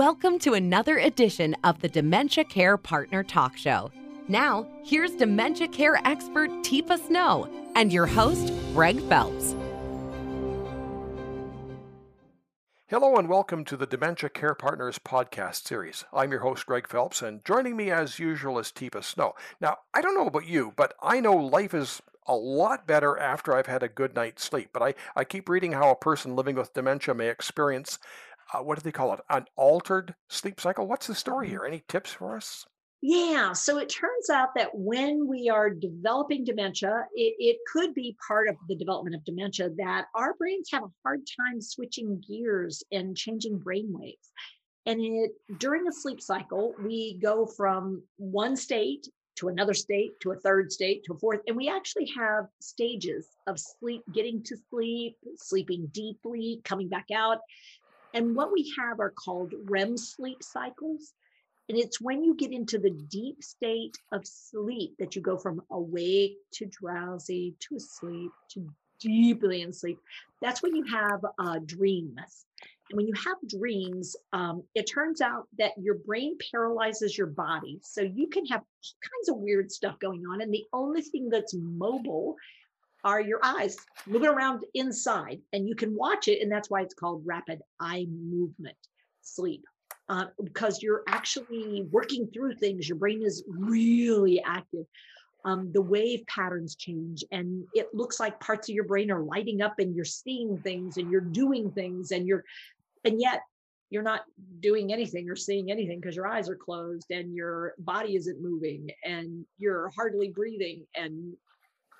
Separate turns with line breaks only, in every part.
Welcome to another edition of the Dementia Care Partner Talk Show. Now, here's dementia care expert Teepa Snow and your host, Greg Phelps.
Hello and welcome to the Dementia Care Partners podcast series. I'm your host, Greg Phelps, and joining me as usual is Teepa Snow. Now, I don't know about you, but I know life is a lot better after I've had a good night's sleep. But I, I keep reading how a person living with dementia may experience uh, what do they call it? An altered sleep cycle. What's the story here? Any tips for us?
Yeah, so it turns out that when we are developing dementia, it, it, could be part of the development of dementia that our brains have a hard time switching gears and changing brain waves. And it during a sleep cycle, we go from one state to another state to a third state to a fourth, and we actually have stages of sleep, getting to sleep, sleeping deeply, coming back out. And what we have are called REM sleep cycles. And it's when you get into the deep state of sleep that you go from awake to drowsy to asleep to deeply in sleep. That's when you have uh, dreams. And when you have dreams, um, it turns out that your brain paralyzes your body. So you can have all kinds of weird stuff going on. And the only thing that's mobile are your eyes. Moving around inside and you can watch it and that's why it's called rapid eye movement sleep uh, because you're actually working through things. Your brain is really active. Um, the wave patterns change and it looks like parts of your brain are lighting up and you're seeing things and you're doing things and you're and yet you're not doing anything or seeing anything because your eyes are closed and your body isn't moving and you're hardly breathing and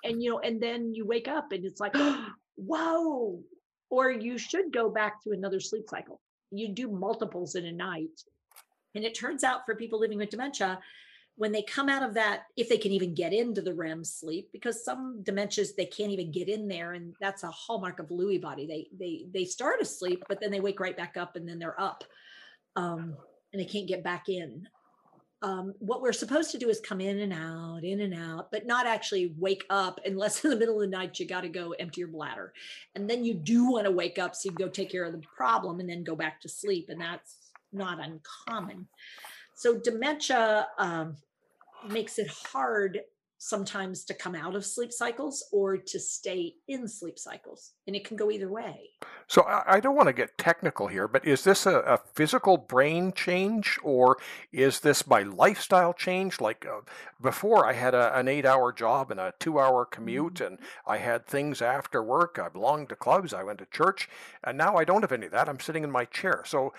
and you know and then you wake up and it's like whoa or you should go back to another sleep cycle. You do multiples in a night. And it turns out for people living with dementia when they come out of that if they can even get into the REM sleep because some dementias they can't even get in there and that's a hallmark of Lewy body. They they they start asleep but then they wake right back up and then they're up um, and they can't get back in um, what we're supposed to do is come in and out, in and out, but not actually wake up unless in the middle of the night you got to go empty your bladder. And then you do want to wake up so you can go take care of the problem and then go back to sleep. And that's not uncommon. So dementia um, makes it hard sometimes to come out of sleep cycles or to stay in sleep cycles. And it can go either way.
So I don't want to get technical here, but is this a, a physical brain change or is this my lifestyle change? Like uh, before, I had a, an eight hour job and a two hour commute, mm-hmm. and I had things after work. I belonged to clubs, I went to church, and now I don't have any of that. I'm sitting in my chair. So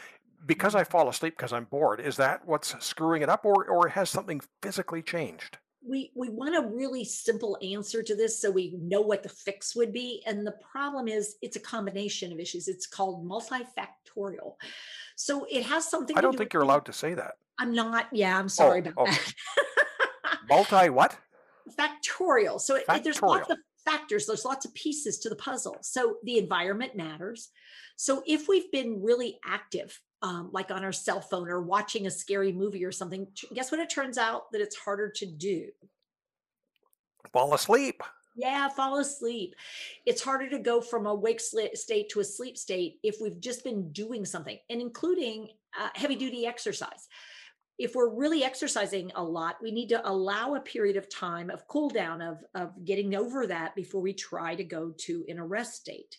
because I fall asleep because I'm bored, is that what's screwing it up, or, or has something physically changed?
We we want a really simple answer to this so we know what the fix would be and the problem is it's a combination of issues. It's called multifactorial. So it has something
i don't think you're allowed to say that.
I'm not yeah i'm oh, sorry oh, about
that. Multi what?
Factorial. So it, it, there's lots of factors. There's lots of pieces to the puzzle. So the environment matters. So if we've been really active um, like on our cell phone or watching a scary movie or something, guess what? It turns out that it's harder to do.
Fall asleep.
Yeah, fall asleep. It's harder to go from a wake state to a sleep state if we've just been doing something, and including uh, heavy duty exercise. If we're really exercising a lot, we need to allow a period of time of cool down, of, of getting over that before we try to go to an arrest state.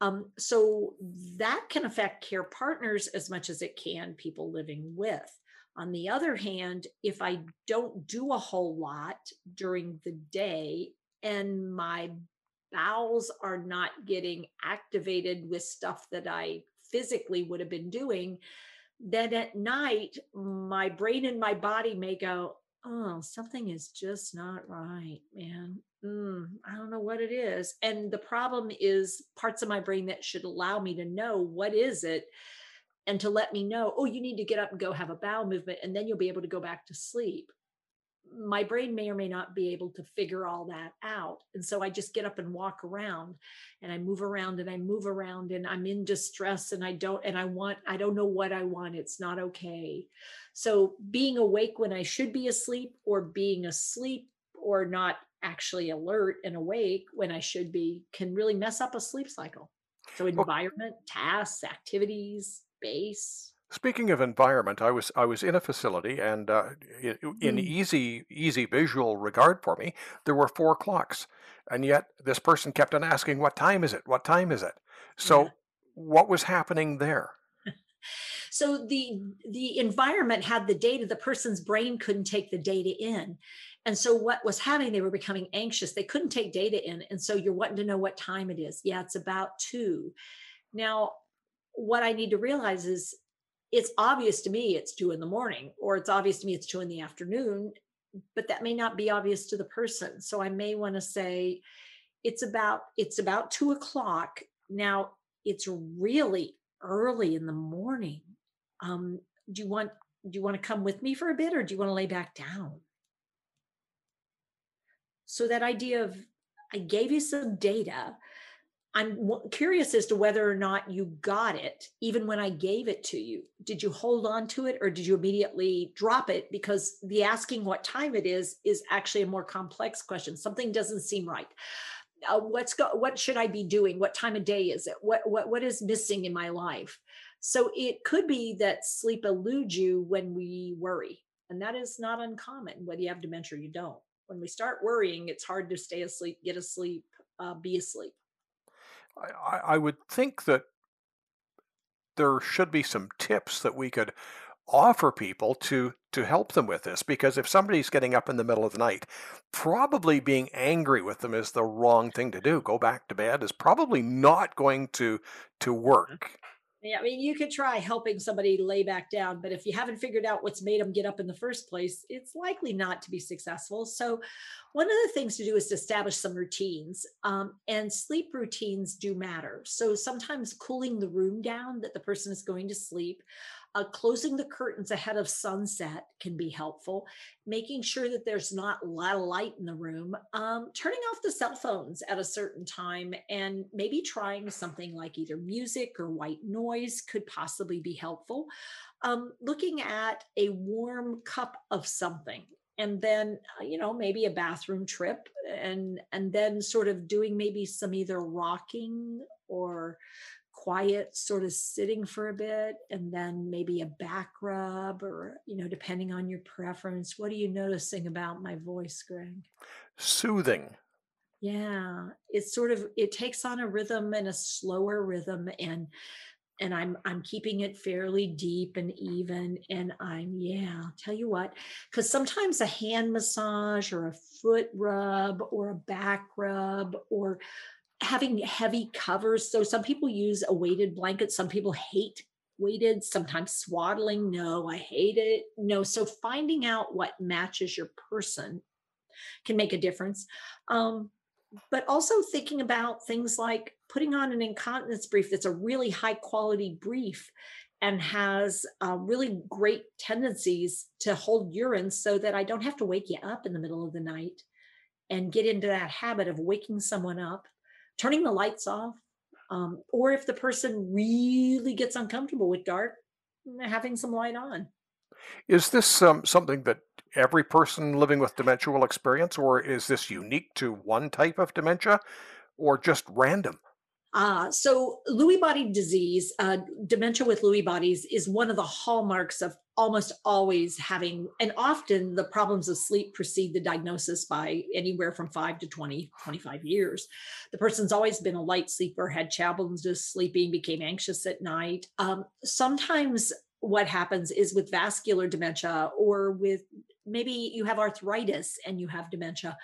Um, so that can affect care partners as much as it can people living with. On the other hand, if I don't do a whole lot during the day and my bowels are not getting activated with stuff that I physically would have been doing, then at night, my brain and my body may go, oh, something is just not right, man. Mm, I don't know what it is. And the problem is parts of my brain that should allow me to know what is it and to let me know, oh, you need to get up and go have a bowel movement, and then you'll be able to go back to sleep. My brain may or may not be able to figure all that out. And so I just get up and walk around and I move around and I move around and I'm in distress and I don't, and I want, I don't know what I want. It's not okay. So being awake when I should be asleep or being asleep or not actually alert and awake when I should be can really mess up a sleep cycle. So environment, tasks, activities, base.
Speaking of environment, I was I was in a facility, and uh, in, in
Mm,
easy easy visual regard for me, there were four clocks, and yet this person kept on asking, "What time is it? What time is it?"
yeah.
So, what was happening there?
So the the environment had the data, the person's brain couldn't take the data in. And so what was happening, they were becoming anxious. They couldn't take data in. And so you're wanting to know what time it is. Yeah, it's about two. Now, what I need to realize is it's obvious to me it's two in the morning, or it's obvious to me it's two in the afternoon, but that may not be obvious to the person. So I may want to say it's about it's about two o'clock. Now it's really early in the morning. Um, do you want do you want to come with me for a bit or do you want to lay back down? So that idea of I gave you some data I'm curious as to whether or not you got it, even when I gave it to you. Did you hold on to it or did you immediately drop it? Because the asking what time it is is actually a more complex question. Something doesn't seem right. Uh, what's go- what should I be doing? What time of day is it? What what what is missing in my life? So it could be that sleep eludes you when we worry, and that is not uncommon. Whether you have dementia or you don't. When we start worrying, it's hard to stay asleep, get asleep, uh, be asleep.
I, I would think that there should be some tips that we could offer people to to help them with this because if somebody's getting up in the middle of the night probably being angry with them is the wrong thing to do. Go back to bed is probably not going to to mm-hmm. work
Yeah, I mean, you could try helping somebody lay back down, but if you haven't figured out what's made them get up in the first place, it's likely not to be successful. So, one of the things to do is to establish some routines, um, and sleep routines do matter. So, sometimes cooling the room down that the person is going to sleep, uh, closing the curtains ahead of sunset can be helpful. Making sure that there's not a lot of light in the room. Um, turning off the cell phones at a certain time and maybe trying something like either music or white noise could possibly be helpful. Um, looking at a warm cup of something and then uh, you know maybe a bathroom trip and and then sort of doing maybe some either rocking or quiet sort of sitting for a bit and then maybe a back rub or you know depending on your preference. What are you noticing about my voice greg?
Soothing.
Yeah it's sort of it takes on a rhythm and a slower rhythm and and i'm i'm keeping it fairly deep and even and i'm yeah tell you what because sometimes a hand massage or a foot rub or a back rub or having heavy covers. So some people use a weighted blanket. Some people hate weighted, sometimes swaddling. No, I hate it. No. So finding out what matches your person can make a difference. Um, but also thinking about things like putting on an incontinence brief that's a really high quality brief and has uh, really great tendencies to hold urine so that I don't have to wake you up in the middle of the night and get into that habit of waking someone up, turning the lights off, um, or if the person really gets uncomfortable with dark, having some light on.
is this um, something that every person living with dementia will experience or is this unique to one type of dementia or just random
Uh, so Lewy body disease, uh, dementia with Lewy bodies, is one of the hallmarks of almost always having, and often the problems of sleep precede the diagnosis by anywhere from five to 20, 25 years. The person's always been a light sleeper, had challenges sleeping, became anxious at night. Um, sometimes what happens is with vascular dementia or with maybe you have arthritis and you have dementia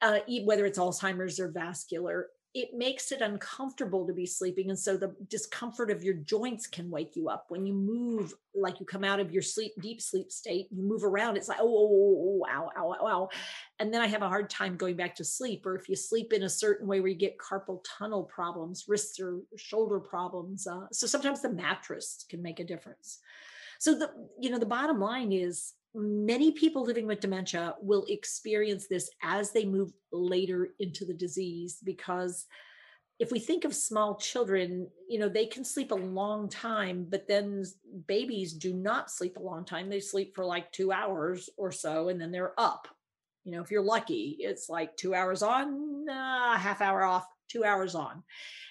uh, whether it's Alzheimer's or vascular, it makes it uncomfortable to be sleeping. And so the discomfort of your joints can wake you up. When you move, like you come out of your sleep, deep sleep state, you move around, it's like, oh, oh, oh, oh, ow, ow, ow, ow. And then I have a hard time going back to sleep. Or if you sleep in a certain way where you get carpal tunnel problems, wrists or shoulder problems. Uh, so sometimes the mattress can make a difference. So the you know the bottom line is many people living with dementia will experience this as they move later into the disease because if we think of small children, you know, they can sleep a long time, but then babies do not sleep a long time. They sleep for like 2 hours or so and then they're up. You know, if you're lucky, it's like 2 hours on, uh, half hour off, 2 hours on.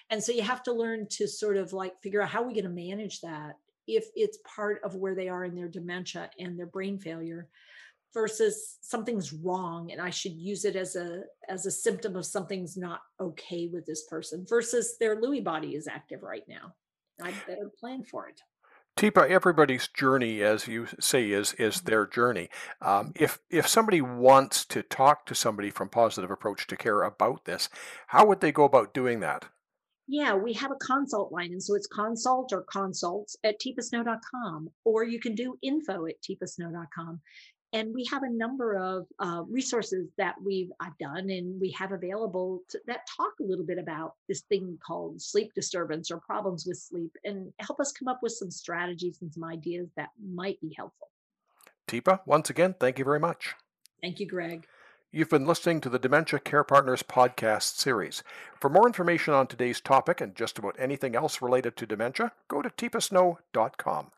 And so you have to learn to sort of like figure out how are we going to manage that if it's part of where they are in their dementia and their brain failure versus something's wrong and i should use it as a as a symptom of something's not okay with this person versus their lewy body is active right now i better plan for it
Teepa, everybody's journey, as you say, is is mm-hmm. their journey. Um, if if somebody wants to talk to somebody from Positive Approach to Care about this, how would they go about doing that?
Yeah, we have a consult line. And so it's consult or consults at teepasnow.com, or you can do info at teepasnow.com. And we have a number of uh, resources that we've I've done and we have available to, that talk a little bit about this thing called sleep disturbance or problems with sleep and help us come up with some strategies and some ideas that might be helpful.
Teepa, once again, thank you very much.
Thank you, Greg.
You've been listening to the Dementia Care Partners podcast series. For more information on today's topic and just about anything else related to dementia, go to teepasnow.com.